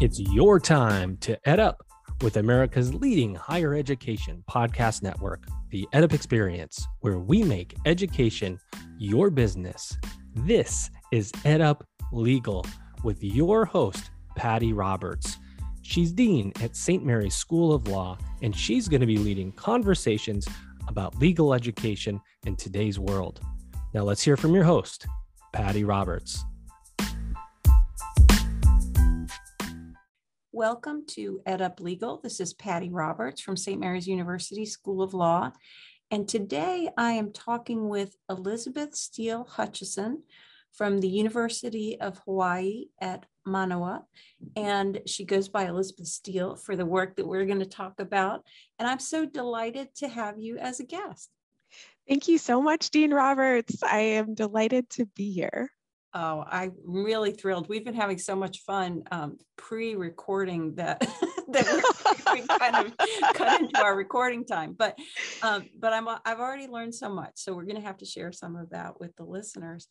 It's your time to ed up with America's leading higher education podcast network, the EdUp Experience, where we make education your business. This is EdUp Legal with your host, Patty Roberts. She's Dean at St. Mary's School of Law, and she's going to be leading conversations about legal education in today's world. Now, let's hear from your host, Patty Roberts. Welcome to EdUp Legal. This is Patty Roberts from St. Mary's University School of Law. And today I am talking with Elizabeth Steele Hutchison from the University of Hawaii at Manoa. And she goes by Elizabeth Steele for the work that we're going to talk about. And I'm so delighted to have you as a guest. Thank you so much, Dean Roberts. I am delighted to be here. Oh, I'm really thrilled. We've been having so much fun um, pre-recording that that we kind of cut into our recording time. But um, but I'm I've already learned so much, so we're going to have to share some of that with the listeners.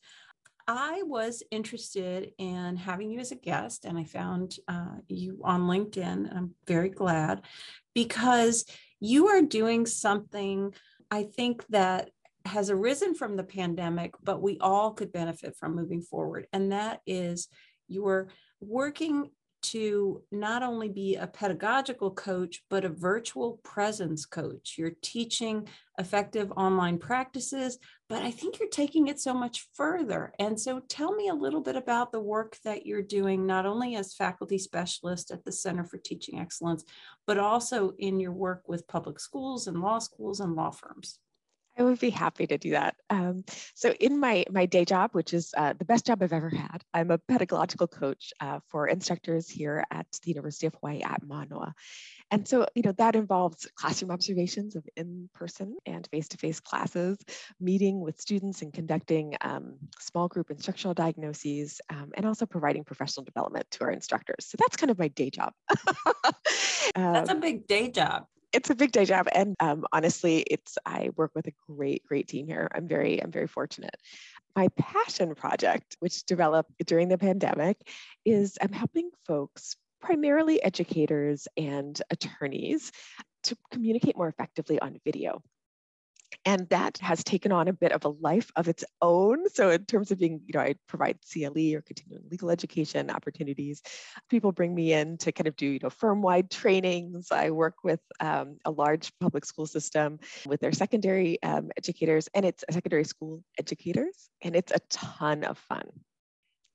I was interested in having you as a guest, and I found uh, you on LinkedIn. I'm very glad because you are doing something I think that has arisen from the pandemic, but we all could benefit from moving forward. And that is you're working to not only be a pedagogical coach, but a virtual presence coach. You're teaching effective online practices, but I think you're taking it so much further. And so tell me a little bit about the work that you're doing, not only as faculty specialist at the Center for Teaching Excellence, but also in your work with public schools and law schools and law firms. I would be happy to do that. Um, so, in my my day job, which is uh, the best job I've ever had, I'm a pedagogical coach uh, for instructors here at the University of Hawaii at Manoa. And so, you know, that involves classroom observations of in-person and face-to-face classes, meeting with students and conducting um, small group instructional diagnoses, um, and also providing professional development to our instructors. So that's kind of my day job. that's a um, big day job it's a big day job and um, honestly it's i work with a great great team here. I'm very i'm very fortunate. My passion project which developed during the pandemic is i'm helping folks primarily educators and attorneys to communicate more effectively on video and that has taken on a bit of a life of its own. So, in terms of being, you know, I provide CLE or continuing legal education opportunities. People bring me in to kind of do, you know, firm-wide trainings. I work with um, a large public school system with their secondary um, educators, and it's secondary school educators, and it's a ton of fun.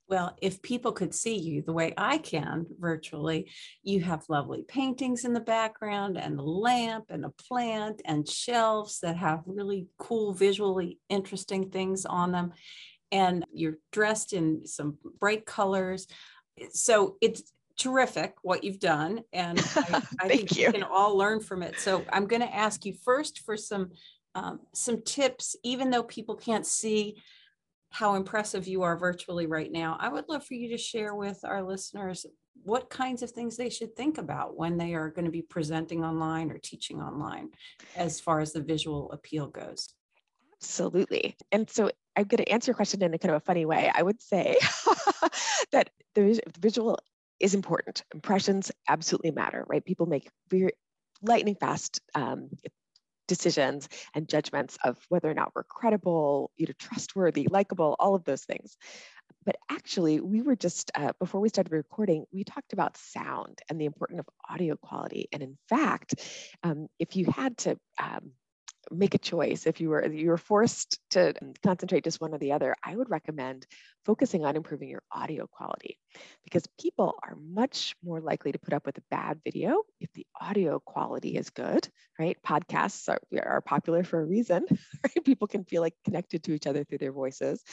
Well, if people could see you the way I can virtually, you have lovely paintings in the background and a lamp and a plant and shelves that have really cool, visually interesting things on them. And you're dressed in some bright colors. So it's terrific what you've done. And I, I think you. we can all learn from it. So I'm going to ask you first for some um, some tips, even though people can't see how impressive you are virtually right now. I would love for you to share with our listeners what kinds of things they should think about when they are going to be presenting online or teaching online as far as the visual appeal goes. Absolutely. And so I'm going to answer your question in a kind of a funny way. I would say that the visual is important. Impressions absolutely matter, right? People make very lightning fast um, decisions and judgments of whether or not we're credible, you know, trustworthy, likable, all of those things. But actually, we were just, uh, before we started recording, we talked about sound and the importance of audio quality. And in fact, um, if you had to um, make a choice if you were you were forced to concentrate just one or the other i would recommend focusing on improving your audio quality because people are much more likely to put up with a bad video if the audio quality is good right? Podcasts are, are popular for a reason right? People can feel like connected to each other through their voices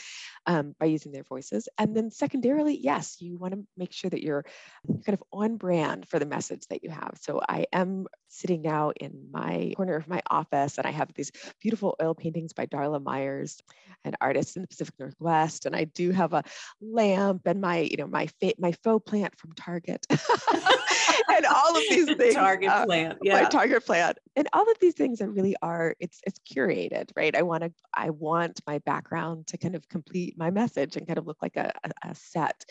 um, by using their voices. And then secondarily yes you want to make sure that you're kind of on brand for the message that you have. So i am sitting now in my corner of my office and i have these beautiful oil paintings by darla myers an artist in the pacific northwest. And i do have a lamp and my, you know, my fa- my faux plant from Target, and all of these things. Target uh, plant, yeah. My Target plant, and all of these things that really are. It's it's curated, right? I want to. I want my background to kind of complete my message and kind of look like a, a, a set.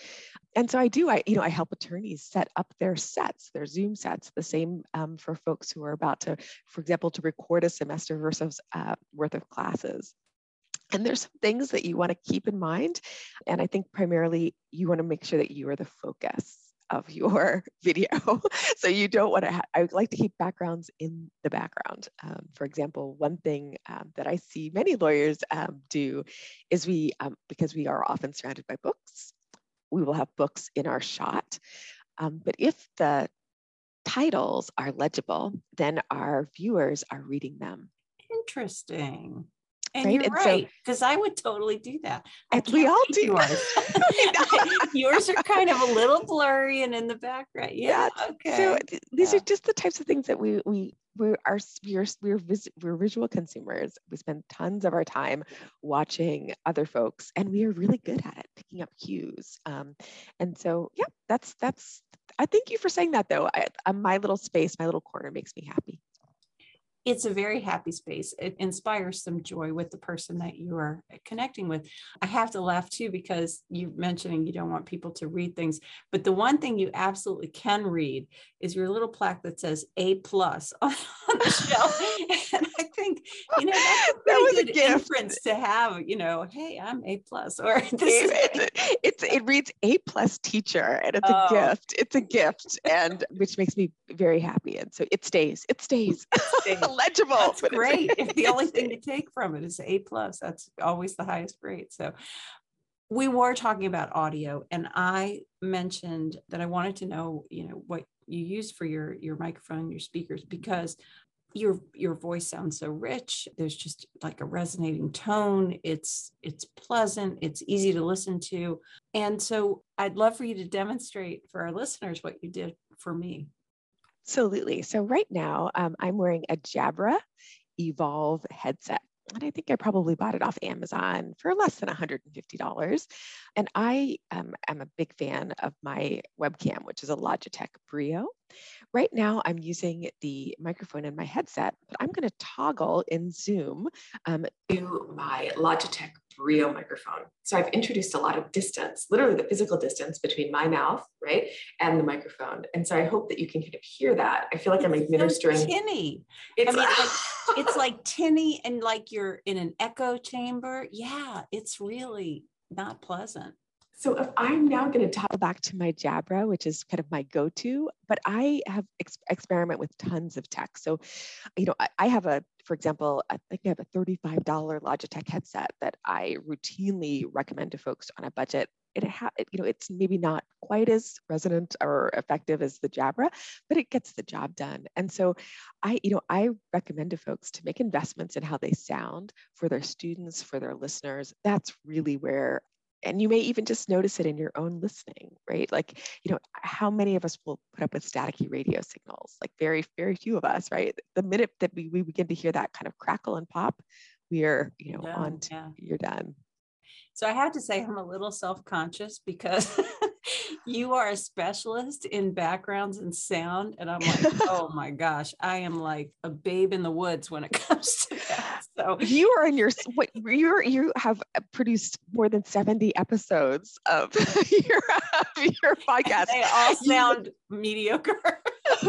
And so I do. I you know I help attorneys set up their sets, their Zoom sets. The same um, for folks who are about to, for example, to record a semester versus uh, worth of classes. And there's some things that you want to keep in mind. And I think primarily you want to make sure that you are the focus of your video. so you don't want to, ha- I would like to keep backgrounds in the background. Um, for example, one thing um, that I see many lawyers um, do is we, um, because we are often surrounded by books, we will have books in our shot. Um, but if the titles are legible, then our viewers are reading them. Interesting. And right? you're and right, because so, I would totally do that. And we all do. Yours. yours are kind of a little blurry and in the background. Yeah. Okay. So these yeah. are just the types of things that we we we are we're we're, we're visual consumers. We spend tons of our time watching other folks, and we are really good at it, picking up cues. Um, and so, yeah, that's that's. I thank you for saying that, though. I, my little space, my little corner, makes me happy it's a very happy space. It inspires some joy with the person that you are connecting with. I have to laugh too because you're mentioning you don't want people to read things, but the one thing you absolutely can read is your little plaque that says A plus on, the shelf. and I think you know that's a pretty that good a inference to have. You know, hey, I'm A plus, or this it, is it's it reads A plus teacher, and it's oh. a gift. It's a gift, and which makes me very happy. And so it stays. It stays. It stays legible. That's great. if the only thing to take from it is A plus, that's always the highest grade. So we were talking about audio and I mentioned that I wanted to know, you know, what you use for your your microphone, your speakers, because your your voice sounds so rich. There's just like a resonating tone. It's it's pleasant. It's easy to listen to. And so i'd love for you to demonstrate for our listeners what you did for me Absolutely. So right now um, I'm wearing a Jabra Evolve headset. And I think I probably bought it off Amazon for less than $150. And I um, am a big fan of my webcam, which is a Logitech Brio. Right now, I'm using the microphone in my headset, but I'm going to toggle in Zoom um, to my Logitech Brio microphone. So I've introduced a lot of distance, literally the physical distance between my mouth, right, and the microphone. And so I hope that you can kind of hear that. I feel like I'm administering. So tinny. It's I mean, like, it's like tinny and like you're in an echo chamber. Yeah, it's really not pleasant. So if I'm now going to toggle back to my Jabra, which is kind of my go-to, but I have ex- experiment with tons of tech. So, you know, I, I, have a, for example, I think I have a $35 Logitech headset that I routinely recommend to folks on a budget. It ha- you know, it's maybe not quite as resonant or effective as the Jabra, but it gets the job done. And so, I, you know, I recommend to folks to make investments in how they sound for their students, for their listeners. That's really where and you may even just notice it in your own listening right? Like you know how many of us will put up with staticky radio signals? Like very very few of us right? The minute that we, we begin to hear that kind of crackle and pop we are you know on to yeah. you're done. So i have to say i'm a little self-conscious because you are a specialist in backgrounds and sound. And I'm like, oh my gosh, I am like a babe in the woods when it comes to that. So you are in your what you're you have uh, produced more than 70 episodes of your, your podcast. They all sound you, mediocre.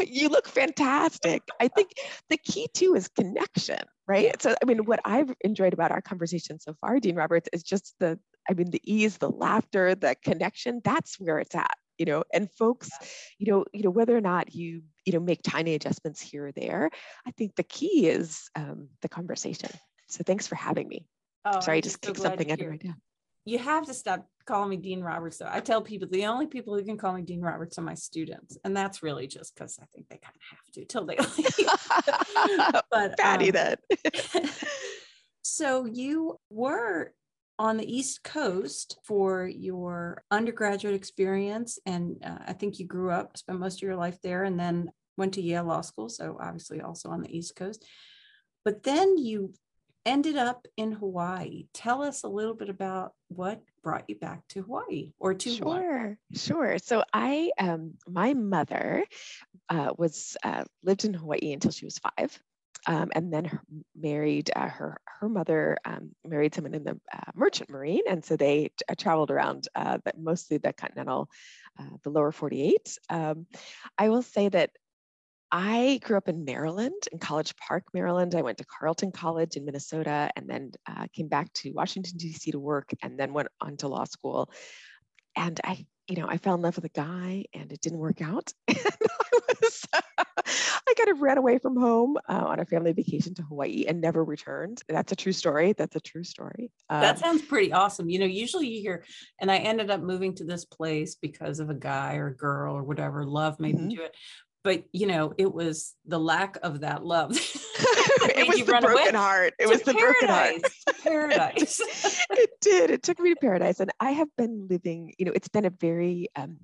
you look fantastic. I think the key too is connection, right? So I mean, what I've enjoyed about our conversation so far, Dean Roberts, is just the I mean, the ease, the laughter, the connection, that's where it's at, you know, and folks, you know, you know, whether or not you, you know, make tiny adjustments here or there, I think the key is um, the conversation. So thanks for having me. Oh, Sorry, I just so kicked something under my desk. You have to stop calling me Dean Roberts. So I tell people the only people who can call me Dean Roberts are my students. And that's really just because I think they kind of have to till they leave. but Patty um, that. so you were on the East Coast for your undergraduate experience. And uh, I think you grew up, spent most of your life there, and then went to Yale Law School. So obviously also on the East Coast. But then you ended up in Hawaii. Tell us a little bit about what brought you back to Hawaii or to sure, Hawaii. Sure. So I, um, my mother uh, was uh, lived in Hawaii until she was five. Um, and then her, married uh, her her mother um, married someone in the uh, merchant marine, and so they t- uh, traveled around, uh, but mostly the continental, the lower 48. Um, I will say that I grew up in Maryland, in College Park, Maryland. I went to Carleton College in Minnesota and then uh, came back to Washington, D.C. to work and then went on to law school. And I, you know, I fell in love with a guy and it didn't work out. and was, I kind of ran away from home uh, on a family vacation to Hawaii and never returned. That's a true story. That's a true story. Um, that sounds pretty awesome. You know, usually you hear, and I ended up moving to this place because of a guy or girl or whatever, love made mm-hmm. me do it but you know it was the lack of that love it was the broken heart it was the broken heart paradise it did it took me to paradise and i have been living you know it's been a very um,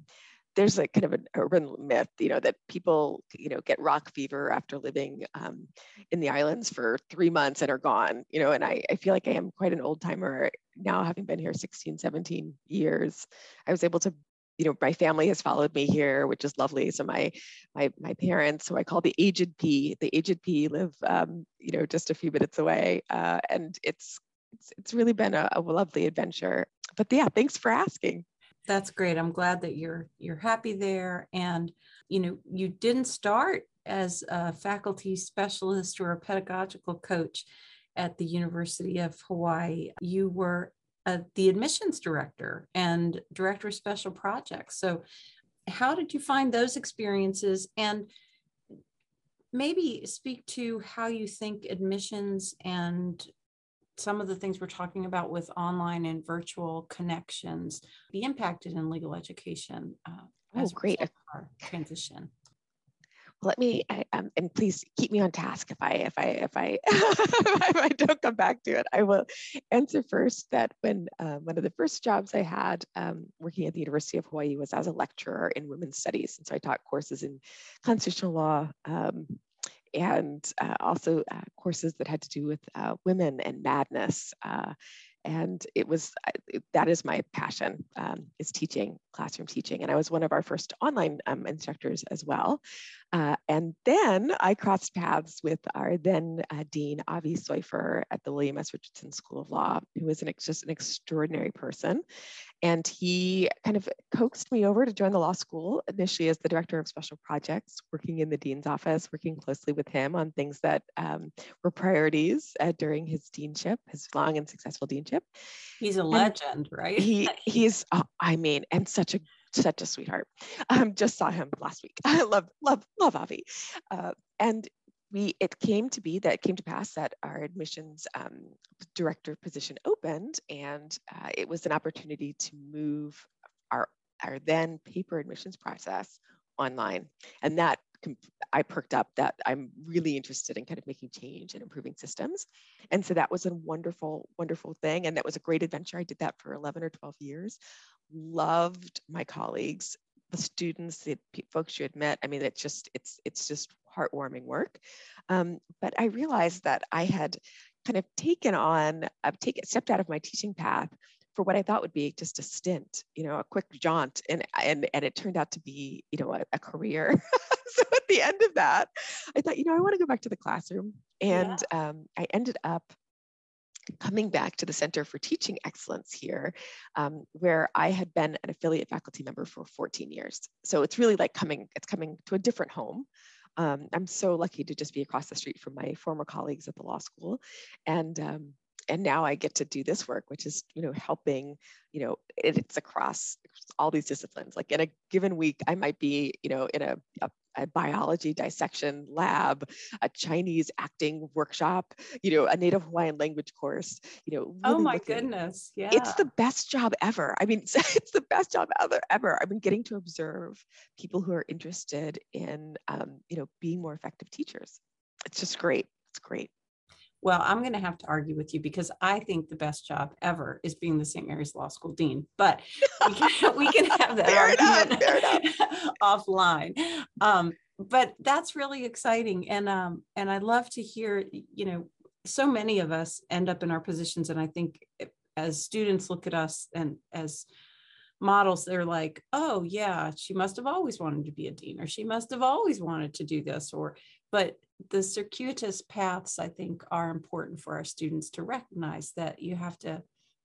there's a kind of an urban myth, you know, that people, you know, get rock fever after living um, in the islands for three months and are gone, you know, and I, I feel like I am quite an old timer now, having been here 16, 17 years. I was able to you know, my family has followed me here, which is lovely. So my my my parents, who I call the aged P, the aged P, live um, you know just a few minutes away, uh, and it's it's it's really been a, a lovely adventure. But yeah, thanks for asking. That's great. I'm glad that you're you're happy there, and you know you didn't start as a faculty specialist or a pedagogical coach at the University of Hawaii. You were uh, the admissions director and director of special projects. So, how did you find those experiences? And maybe speak to how you think admissions and some of the things we're talking about with online and virtual connections be impacted in legal education uh, oh, great. our transition let me um, and please keep me on task if I if I if I if I don't come back to it. I will answer first that when um, one of the first jobs I had um, working at the University of Hawaii was as a lecturer in women's studies, and so I taught courses in constitutional law. Um, and uh, also uh, courses that had to do with uh, women and madness uh, and it was that is my passion um, is teaching classroom teaching. And i was one of our first online um, instructors as well. Uh, and then i crossed paths with our then uh, dean avi soifer at the william s. Richardson school of law who was an, just an extraordinary person. And he kind of coaxed me over to join the law school initially as the director of special projects, working in the dean's office, working closely with him on things that um, were priorities uh, during his deanship, his long and successful deanship. He's a legend, right? He he's, oh, I mean, and such a such a sweetheart. Um, just saw him last week. I love love love Avi, uh, and we it came to be that it came to pass that our admissions um, director position opened and uh, it was an opportunity to move our our then paper admissions process online and that I perked up that I'm really interested in kind of making change and improving systems. And so that was a wonderful, wonderful thing. And that was a great adventure. I did that for 11 or 12 years. Loved my colleagues, the students, the folks you had met. I mean, it's just, it's, it's just heartwarming work. Um, but I realized that I had kind of taken on, I've taken, stepped out of my teaching path for what I thought would be just a stint, you know, a quick jaunt. And, and, and it turned out to be, you know, a, a career. so at the end of that, I thought, you know, I want to go back to the classroom. And yeah. um, I ended up coming back to the Center for Teaching Excellence here, um, where I had been an affiliate faculty member for 14 years. So it's really like coming, it's coming to a different home. Um, I'm so lucky to just be across the street from my former colleagues at the law school. And um, and now I get to do this work, which is, you know, helping, you know, it's across all these disciplines. Like in a given week, I might be, you know, in a, a a biology dissection lab, a Chinese acting workshop, you know, a Native Hawaiian language course, you know. Really oh my looking, goodness. Yeah. It's the best job ever. I mean, it's the best job ever, ever. I've been getting to observe people who are interested in, um, you know, being more effective teachers. It's just great. It's great. Well, I'm going to have to argue with you because I think the best job ever is being the St. Mary's Law School dean. But we can, we can have that argument offline. Um, but that's really exciting, and um, and I love to hear you know so many of us end up in our positions. And I think as students look at us and as models, they're like, oh, yeah, she must have always wanted to be a dean, or she must have always wanted to do this, or, but the circuitous paths, I think, are important for our students to recognize that you have to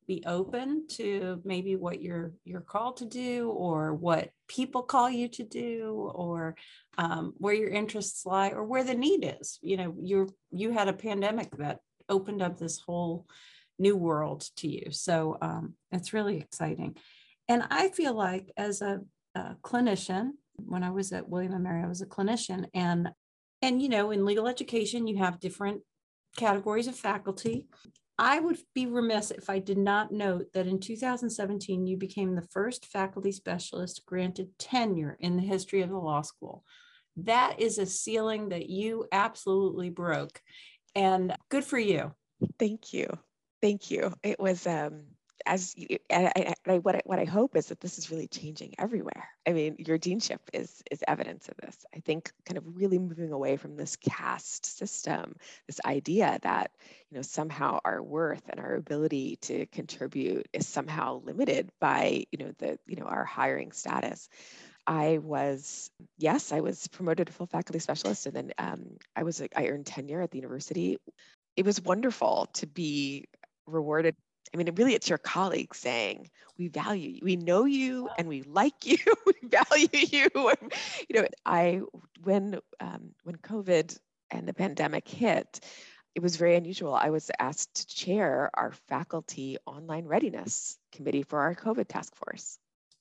be open to maybe what you're you're called to do or what people call you to do or um, where your interests lie or where the need is. You know you you had a pandemic that opened up this whole new world to you. So um, it's really exciting. And i feel like as a, a clinician when i was at william and mary i was a clinician and and you know in legal education you have different categories of faculty I would be remiss if I did not note that in 2017, you became the first faculty specialist granted tenure in the history of the law school. That is a ceiling that you absolutely broke. And good for you. Thank you. Thank you. It was um, as I, I, what, I, what I hope is that this is really changing everywhere. I mean, your deanship is is evidence of this. I think kind of really moving away from this caste system, this idea that you know somehow our worth and our ability to contribute is somehow limited by you know the you know our hiring status. I was yes, I was promoted to full faculty specialist, and then um, I was I earned tenure at the university. It was wonderful to be rewarded I mean, really, it's your colleagues saying, "We value you, we know you, and we like you, we value you." you know, I when um, when COVID and the pandemic hit, it was very unusual. I was asked to chair our faculty online readiness committee for our COVID task force.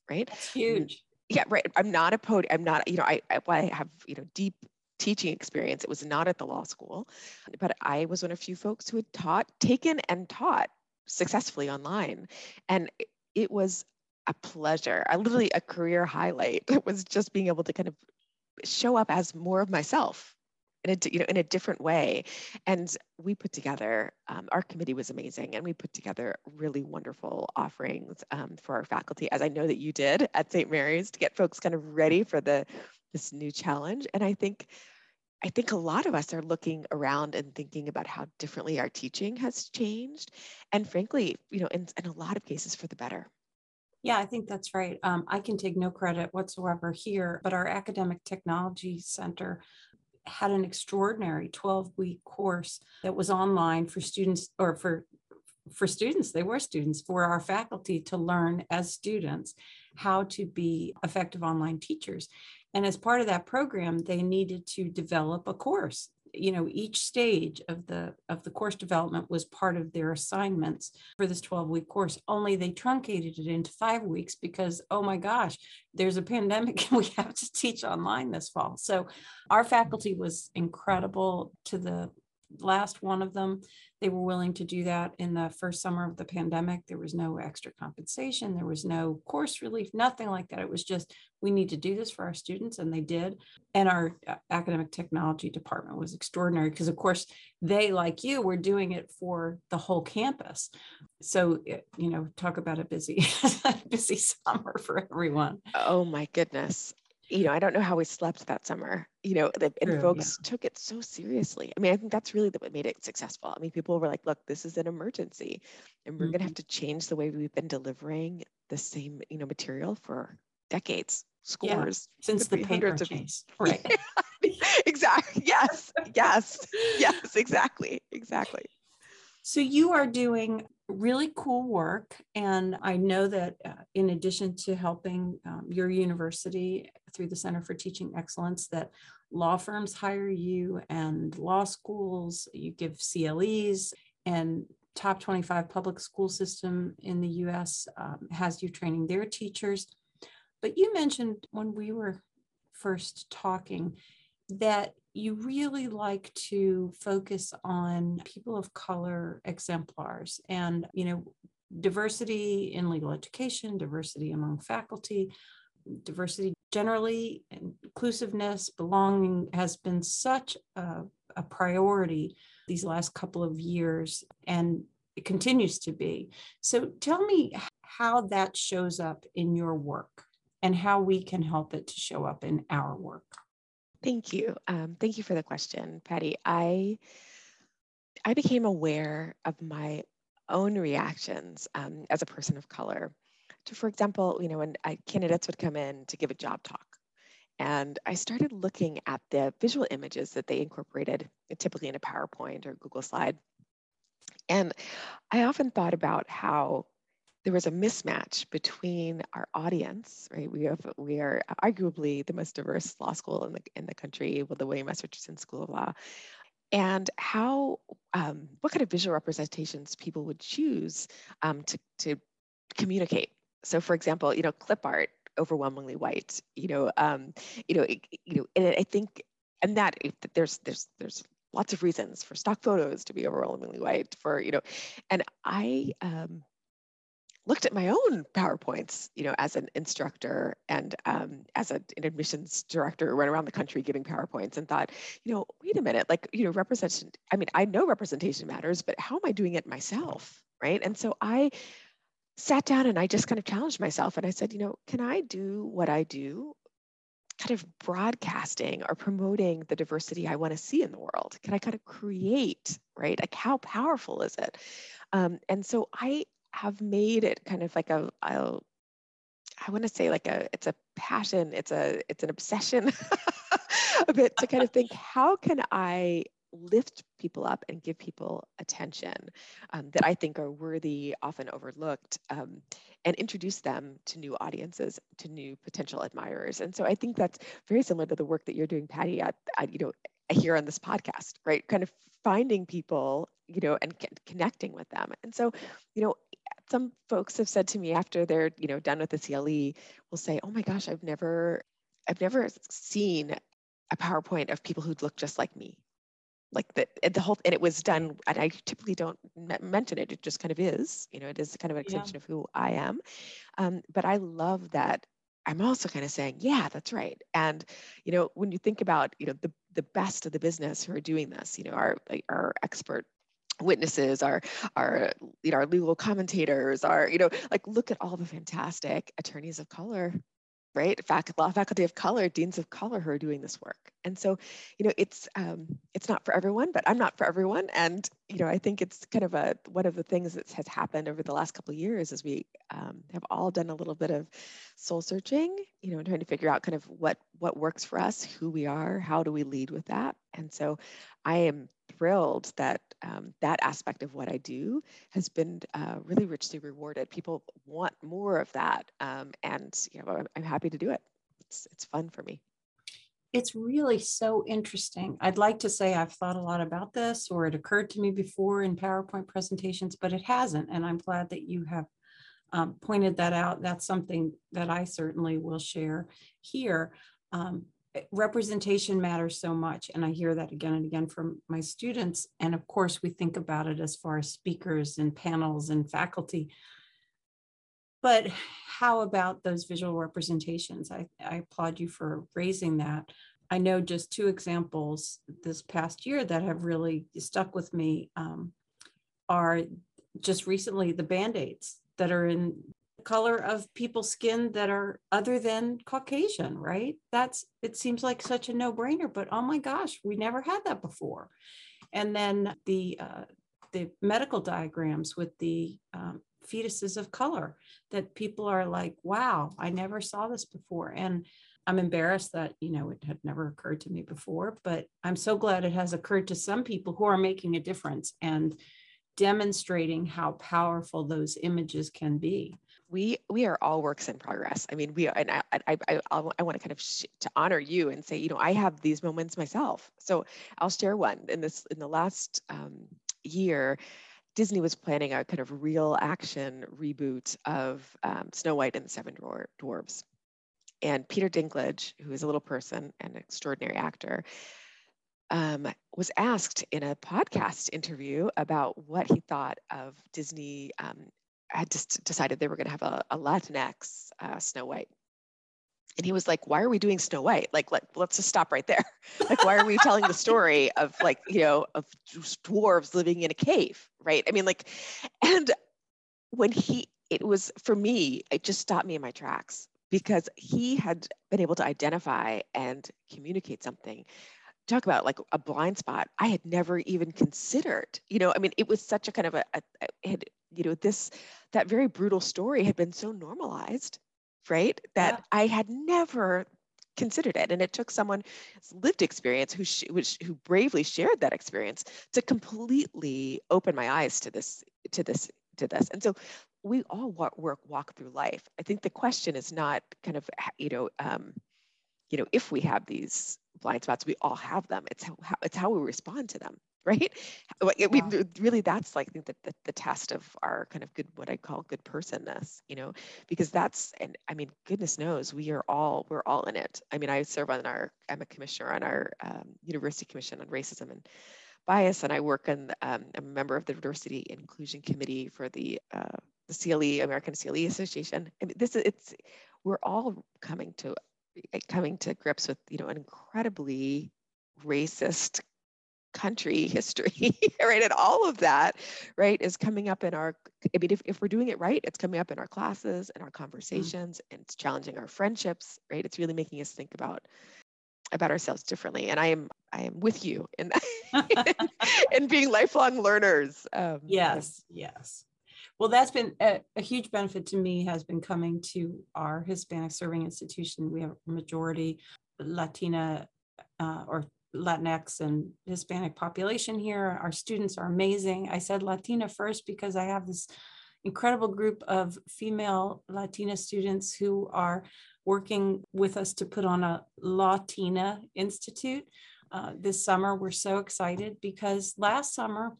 Right? That's huge. Yeah, right. I'm not a podium. I'm not. You know, I I have you know deep teaching experience. It was not at the law school, but I was one of a few folks who had taught, taken, and taught successfully online. And it was a pleasure. I literally a career highlight was just being able to kind of show up as more of myself in a you know in a different way and we put together um, our committee was amazing and we put together really wonderful offerings um, for our faculty as i know that you did at st mary's to get folks kind of ready for the this new challenge and i think I think a lot of us are looking around and thinking about how differently our teaching has changed. And frankly, you know, in, in a lot of cases for the better. Yeah, I think that's right. Um, I can take no credit whatsoever here, but our Academic Technology Center had an extraordinary 12 week course that was online for students or for for students they were students for our faculty to learn as students how to be effective online teachers and as part of that program, they needed to develop a course. You know, each stage of the of the course development was part of their assignments for this 12 week course. Only they truncated it into five weeks because, oh my gosh, there's a pandemic and we have to teach online this fall. So our faculty was incredible to the last one of them they were willing to do that in the first summer of the pandemic. There was no extra compensation, there was no course relief, nothing like that. It was just, we need to do this for our students, and they did. And our uh, academic technology department was extraordinary because, of course, they, like you, were doing it for the whole campus. So, you know, talk about a busy, busy summer for everyone. Oh my goodness you know, I don't know how we slept that summer, you know, the, and True, folks yeah. took it so seriously. I mean, I think that's really what made it successful. I mean, people were like, look, this is an emergency and we're mm-hmm. going to have to change the way we've been delivering the same, you know, material for decades, scores. Yeah, since the paper chase. Right. exactly. Yes. Yes. Yes. Exactly. Exactly. So you are doing really cool work. And I know that uh, in addition to helping um, your university through the Center for Teaching Excellence, that law firms hire you and law schools, you give CLEs and top 25 public school system in the US um, has you training their teachers. But you mentioned when we were first talking that you really like to focus on people of color exemplars and you know diversity in legal education diversity among faculty diversity generally inclusiveness belonging has been such a, a priority these last couple of years and it continues to be. So tell me how that shows up in your work and how we can help it to show up in our work Thank you. Um, thank you for the question, Patty. I I became aware of my own reactions um, as a person of color to, for example, you know, when I, candidates would come in to give a job talk. And I started looking at the visual images that they incorporated, typically in a PowerPoint or Google slide. And I often thought about how there was a mismatch between our audience, right? We have we are arguably the most diverse law school in the in the country with the William S. Richardson School of Law, and how um, what kind of visual representations people would choose um, to to communicate. So, for example, you know, clip art overwhelmingly white. You know, um, you know, it, you know, and I think, and that there's there's there's lots of reasons for stock photos to be overwhelmingly white. For you know, and I um, looked at my own PowerPoints, you know, as an instructor and um, as an admissions director, run around the country giving PowerPoints and thought, you know, wait a minute, like, you know, representation, I mean, I know representation matters, but how am I doing it myself? Right. And so I sat down and I just kind of challenged myself and I said, you know, can I do what I do? Kind of broadcasting or promoting the diversity I want to see in the world? Can I kind of create, right? Like, how powerful is it? Um, and so I have made it kind of like a I'll, I want to say like a it's a passion, it's a it's an obsession a bit to kind of think how can I lift people up and give people attention um, that I think are worthy, often overlooked, um, and introduce them to new audiences, to new potential admirers. And so I think that's very similar to the work that you're doing, Patty, at, at you know here on this podcast, right? Kind of finding people, you know, and connecting with them. And so, you know, some folks have said to me after they're you know done with the CLE will say, "Oh my gosh, I've never I've never seen a PowerPoint of people who look just like me." Like the the whole and it was done and I typically don't mention it. It just kind of is, you know, it is kind of an extension yeah. of who I am. Um, but I love that I'm also kind of saying, yeah, that's right. And you know, when you think about you know the the best of the business who are doing this, you know, our our expert witnesses, our our you know our legal commentators, our you know like look at all the fantastic attorneys of color, right? Fac- law faculty of color, deans of color who are doing this work. And so, you know, it's um, it's not for everyone, but I'm not for everyone. And you know, I think it's kind of a one of the things that has happened over the last couple of years is we um, have all done a little bit of soul searching, you know, trying to figure out kind of what what works for us, who we are, how do we lead with that. And so, I am thrilled that um, that aspect of what I do has been uh, really richly rewarded. People want more of that, um, and you know, I'm, I'm happy to do it. It's it's fun for me. It's really so interesting. I'd like to say I've thought a lot about this, or it occurred to me before in PowerPoint presentations, but it hasn't. And I'm glad that you have um, pointed that out. That's something that I certainly will share here. Um, representation matters so much and i hear that again and again from my students and of course we think about it as far as speakers and panels and faculty but how about those visual representations i, I applaud you for raising that i know just two examples this past year that have really stuck with me um, are just recently the band-aids that are in color of people's skin that are other than Caucasian, right? That's it seems like such a no-brainer, but oh my gosh, we never had that before. And then the uh, the medical diagrams with the um, fetuses of color that people are like, wow, I never saw this before. And I'm embarrassed that, you know, it had never occurred to me before, but I'm so glad it has occurred to some people who are making a difference and demonstrating how powerful those images can be we we are all works in progress. I mean, we and I I I, I want to kind of sh- to honor you and say, you know, I have these moments myself. So I'll share one. In this in the last um, year, Disney was planning a kind of real action reboot of um, Snow White and the Seven Dwarfs, and Peter Dinklage, who is a little person and an extraordinary actor. Um, was asked in a podcast interview about what he thought of Disney um, had just decided they were going to have a, a Latinx uh, Snow White. And he was like, why are we doing Snow White? Like, let, let's just stop right there. like, why are we telling the story of like, you know, of dwarves living in a cave, right? I mean, like, and when he, it was for me, it just stopped me in my tracks because he had been able to identify and communicate something talk about like a blind spot i had never even considered you know i mean it was such a kind of a, a, a had you know this that very brutal story had been so normalized right that yeah. i had never considered it and it took someone's lived experience who sh- which, who bravely shared that experience to completely open my eyes to this to this to this. And so we all walk, work walk through life. I think the question is not kind of you know um, you know if we have these blind spots we all have them. It's how, it's how we respond to them right? Yeah. we really that's like the, the, the test of our kind of good what i call good personness you know? Because that's and i mean goodness knows we are all we're all in it. I mean i serve on our i'm a commissioner on our um, university commission on racism and bias and i work on um, i'm a member of the diversity inclusion committee for the uh, the cle american cle association. I mean, this is it's we're all coming to coming to grips with you know an incredibly racist country history right and all of that right is coming up in our i mean if, if we're doing it right it's coming up in our classes and our mm. conversations mm. and it's challenging our friendships right it's really making us think about about ourselves differently and i am i am with you in that in being lifelong learners um, yes yes well that's been a, a, huge benefit to me has been coming to our hispanic serving institution we have a majority latina uh, or Latinx and Hispanic population here. Our students are amazing. I said Latina first because I have this incredible group of female Latina students who are working with us to put on a Latina Institute uh, this summer. We're so excited because last summer,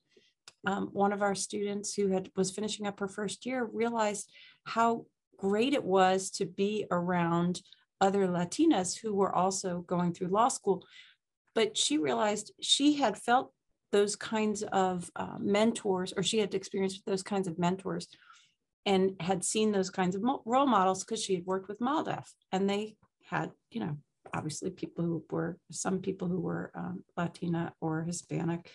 um, one of our students who had was finishing up her first year realized how great it was to be around other Latinas who were also going through law school but she realized she had felt those kinds of uh, mentors, or she had experienced those kinds of mentors and had seen those kinds of role models because she had worked with MALDEF and they had, you know, obviously people who were some people who were um, Latina or Hispanic.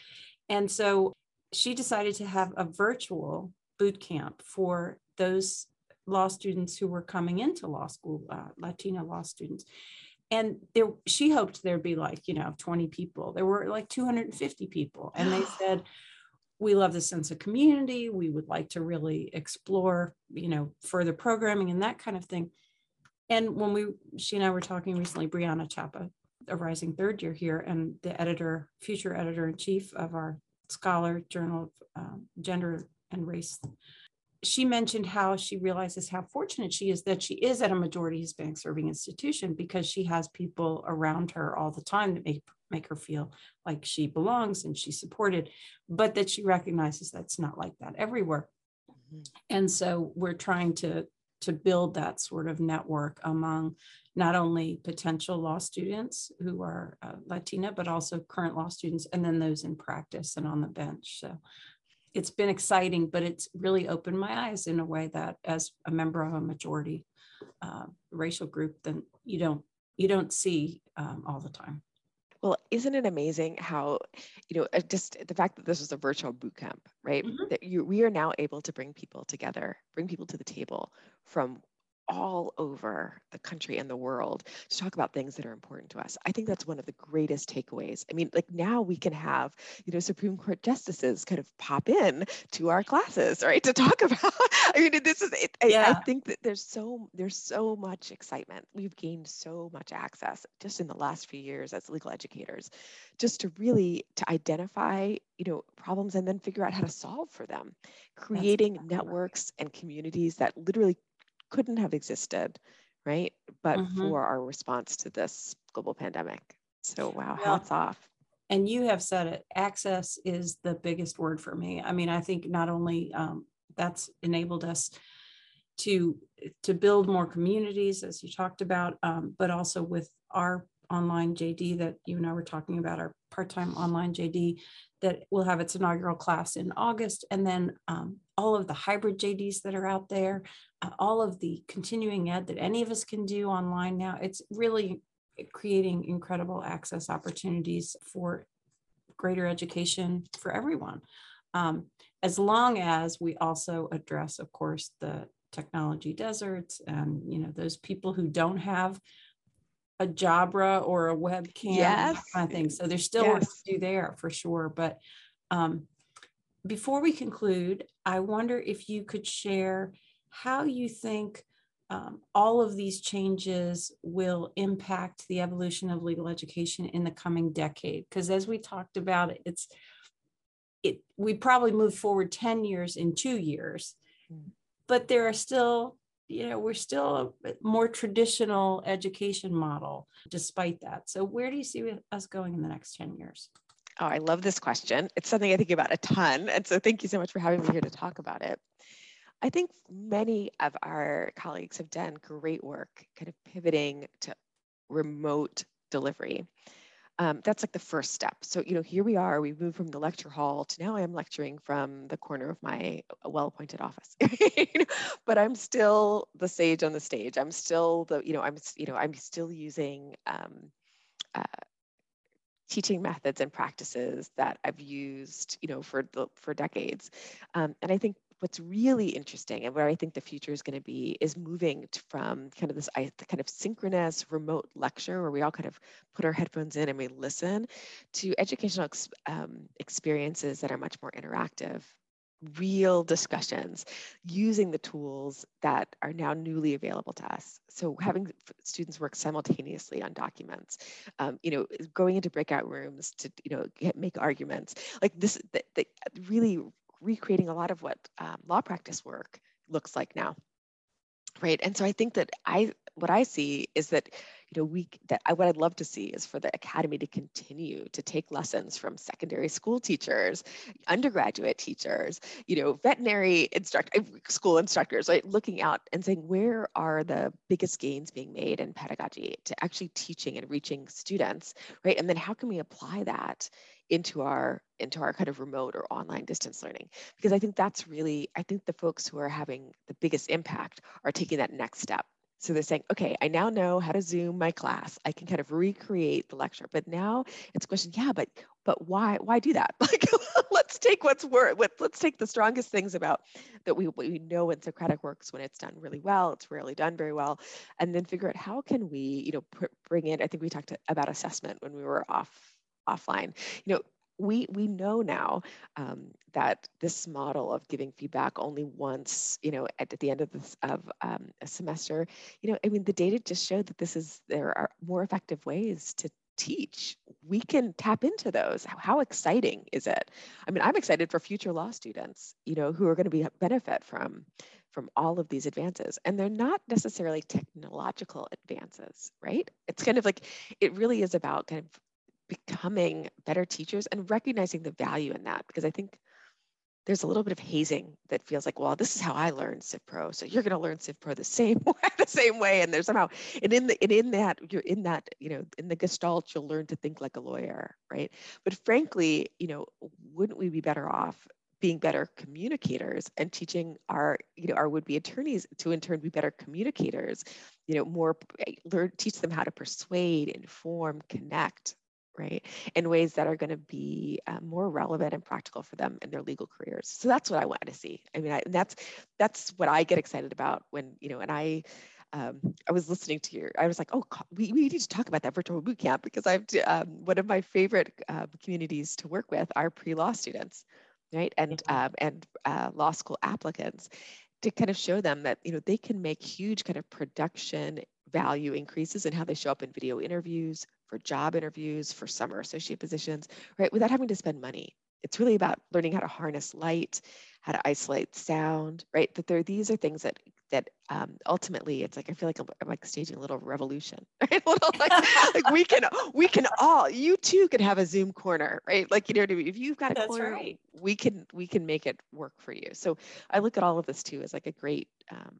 And so she decided to have a virtual boot camp for those law students who were coming into law school, uh, Latina law students and there she hoped there'd be like you know 20 people. There were like 250 people. And they said we love the sense of community. We would like to really explore you know further programming and that kind of thing. And when we she and i were talking recently brianna chapa a rising third year here and the editor future editor in chief of our scholar journal of um, gender and race she mentioned how she realizes how fortunate she is that she is at a majority Hispanic serving institution because she has people around her all the time that make make her feel like she belongs and she's supported, but that she recognizes that's not like that everywhere. Mm-hmm. And so we're trying to to build that sort of network among not only potential law students who are uh, Latina, but also current law students, and then those in practice and on the bench. So it's been exciting, but it's really opened my eyes in a way that, as a member of a majority uh, racial group, then you don't you don't see um, all the time. Well, isn't it amazing how, you know, uh, just the fact that this was a virtual boot camp, right? Mm-hmm. That you, we are now able to bring people together, bring people to the table from all over the country and the world to talk about things that are important to us. I think that's one of the greatest takeaways. I mean, like now we can have, you know, Supreme Court justices kind of pop in to our classes, right, to talk about. I mean, this is. It, yeah. I, I think that there's so there's so much excitement. We've gained so much access just in the last few years as legal educators, just to really to identify, you know, problems and then figure out how to solve for them, creating exactly networks right. and communities that literally couldn't have existed, right? But mm-hmm. for our response to this global pandemic. So, wow, well, hats off. And you have said it access is the biggest word for me. I mean, I think not only um, that's enabled us to to build more communities as you talked about um, but also with our online jd that you and i were talking about our part-time online jd that will have its inaugural class in august and then um, all of the hybrid JDs that are out there, uh, all of the continuing ed that any of us can do online now. It's really creating incredible access opportunities for greater education for everyone. Um, as long as we also address, of course, the technology deserts and you know those people who don't have a Jabra or a webcam, yes. kind of thing. So there's still yes. work to do there for sure. But um, before we conclude, I wonder if you could share how you think um, all of these changes will impact the evolution of legal education in the coming decade. Because as we talked about, it's it we probably move forward 10 years in two years, mm. but there are still you know we're still a more traditional education model despite that. So where do you see us going in the next 10 years? Oh i love this question. It's something i think about a ton and so thank you so much for having me here to talk about it. I think many of our colleagues have done great work kind of pivoting to remote delivery um, that's like the first step. So, you know, here we are, we've moved from the lecture hall to now I'm lecturing from the corner of my uh, well-appointed office. but I'm still the sage on the stage. I'm still the, you know, I'm, you know, I'm still using um, uh, teaching methods and practices that I've used, you know, for the, for decades. Um, and I think what's really interesting and where I think the future is going to be is moving from kind of this kind of synchronous remote lecture where we all kind of put our headphones in and we listen to educational um, experiences that are much more interactive real discussions using the tools that are now newly available to us. So having students work simultaneously on documents um, you know going into breakout rooms to you know get, make arguments. Like this the really recreating a lot of what um, law practice work looks like now right? And so i think that i what i see is that you know we that I, what i'd love to see is for the academy to continue to take lessons from secondary school teachers undergraduate teachers you know veterinary instruct eh, school instructors right looking out and saying where are the biggest gains being made in pedagogy to actually teaching and reaching students? Right? And then how can we apply that into our into our kind of remote or online distance learning? Because i think that's really i think the folks who are having the biggest impact are taking that next step so they're saying okay i now know how to zoom my class. I can kind of recreate the lecture. But now it's a question yeah but but why why do that? Like let's take what's work what let's take the strongest things about that we we know when socratic works when it's done really well it's rarely done very well and then figure out how can we you know pr- bring in i think we talked about assessment when we were off offline. You know, we we know now um, that this model of giving feedback only once, you know, at, at the end of this of um, a semester, you know, I mean, the data just showed that this is there are more effective ways to teach. We can tap into those. How, how exciting is it? I mean, I'm excited for future law students, you know, who are going to be benefit from from all of these advances and they're not necessarily technological advances right it's kind of like it really is about kind of becoming better teachers and recognizing the value in that because I think there's a little bit of hazing that feels like, well, this is how I learned CivPro, so you're going to learn CivPro the same way, the same way, and there's somehow, and in the, and in that, you're in that, you know, in the Gestalt, you'll learn to think like a lawyer, right? But frankly, you know, wouldn't we be better off being better communicators and teaching our, you know, our would-be attorneys to in turn be better communicators, you know, more eh, learn, teach them how to persuade, inform, connect, right? In ways that are going to be uh, more relevant and practical for them in their legal careers. So that's what I want to see. I mean, I, that's that's what I get excited about when you know, and I. Um, I was listening to your, I was like, oh, we, we need to talk about that virtual boot camp because I've, um, one of my favorite uh, communities to work with are pre-law students, right? And, um, and uh, law school applicants to kind of show them that, you know, they can make huge kind of production value increases in how they show up in video interviews, for job interviews, for summer associate positions, right? Without having to spend money. It's really about learning how to harness light, how to isolate sound, right? That there, these are things that that um, ultimately, it's like I feel like I'm, I'm, like staging a little revolution, right? A little like, like we can we can all you too can have a Zoom corner, right? Like you know what I mean? If you've got a That's corner, right. we can we can make it work for you. So I look at all of this too as like a great um,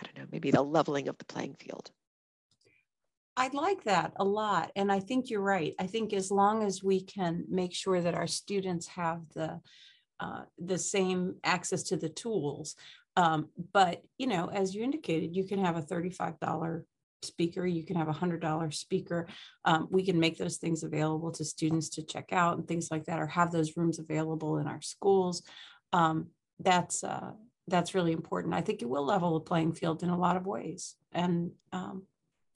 I don't know, maybe the leveling of the playing field. I like that a lot. And I think you're right. I think as long as we can make sure that our students have the uh, the same access to the tools. Um, but you know, as you indicated, you can have a $35 speaker, you can have a $100 speaker. Um, we can make those things available to students to check out and things like that, or have those rooms available in our schools. Um, that's uh, that's really important. I think it will level the playing field in a lot of ways. And um,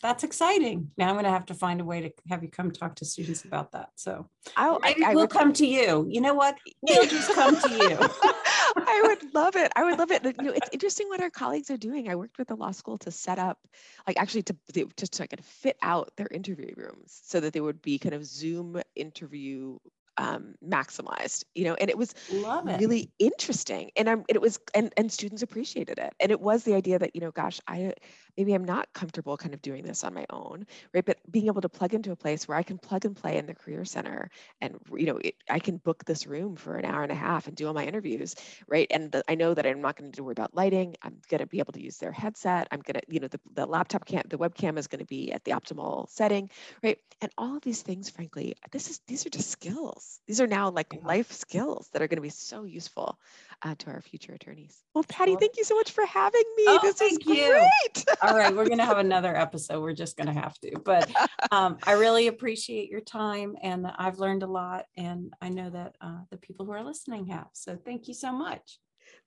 that's exciting. Now I'm going to have to find a way to have you come talk to students about that. So I'll, I, I we'll would, come to you. You know what? We'll just come to you. I would love it. I would love it. You know, it's interesting what our colleagues are doing. I worked with the law school to set up, like actually to just to kind of fit out their interview rooms so that they would be kind of Zoom interview um, maximized, you know, and it was Love it. really interesting. And I'm, it was, and, and students appreciated it. And it was the idea that, you know, gosh, I, maybe I'm not comfortable kind of doing this on my own, right? But being able to plug into a place where I can plug and play in the career center and, you know, it, I can book this room for an hour and a half and do all my interviews, right? And the, I know that I'm not going to worry about lighting. I'm going to be able to use their headset. I'm going to, you know, the, the laptop cam, the webcam is going to be at the optimal setting, right? And all of these things, frankly, this is, these are just skills. These are now like life skills that are going to be so useful uh, to our future attorneys. Well, Patty, thank you so much for having me. Oh, this you. great. All right, we're going to have another episode. We're just going to have to. But um, I really appreciate your time, and I've learned a lot, and I know that uh, the people who are listening have. So thank you so much.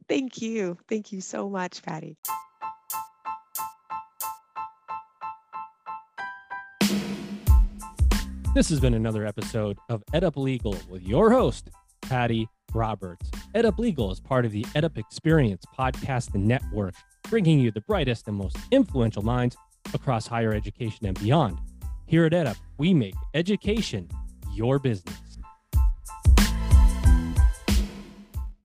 Thank you. Thank you so much, Patty. This has been another episode of EdUp Legal with your host, Patty Roberts. EdUp Legal is part of the EdUp Experience podcast network, bringing you the brightest and most influential minds across higher education and beyond. Here at EdUp, we make education your business.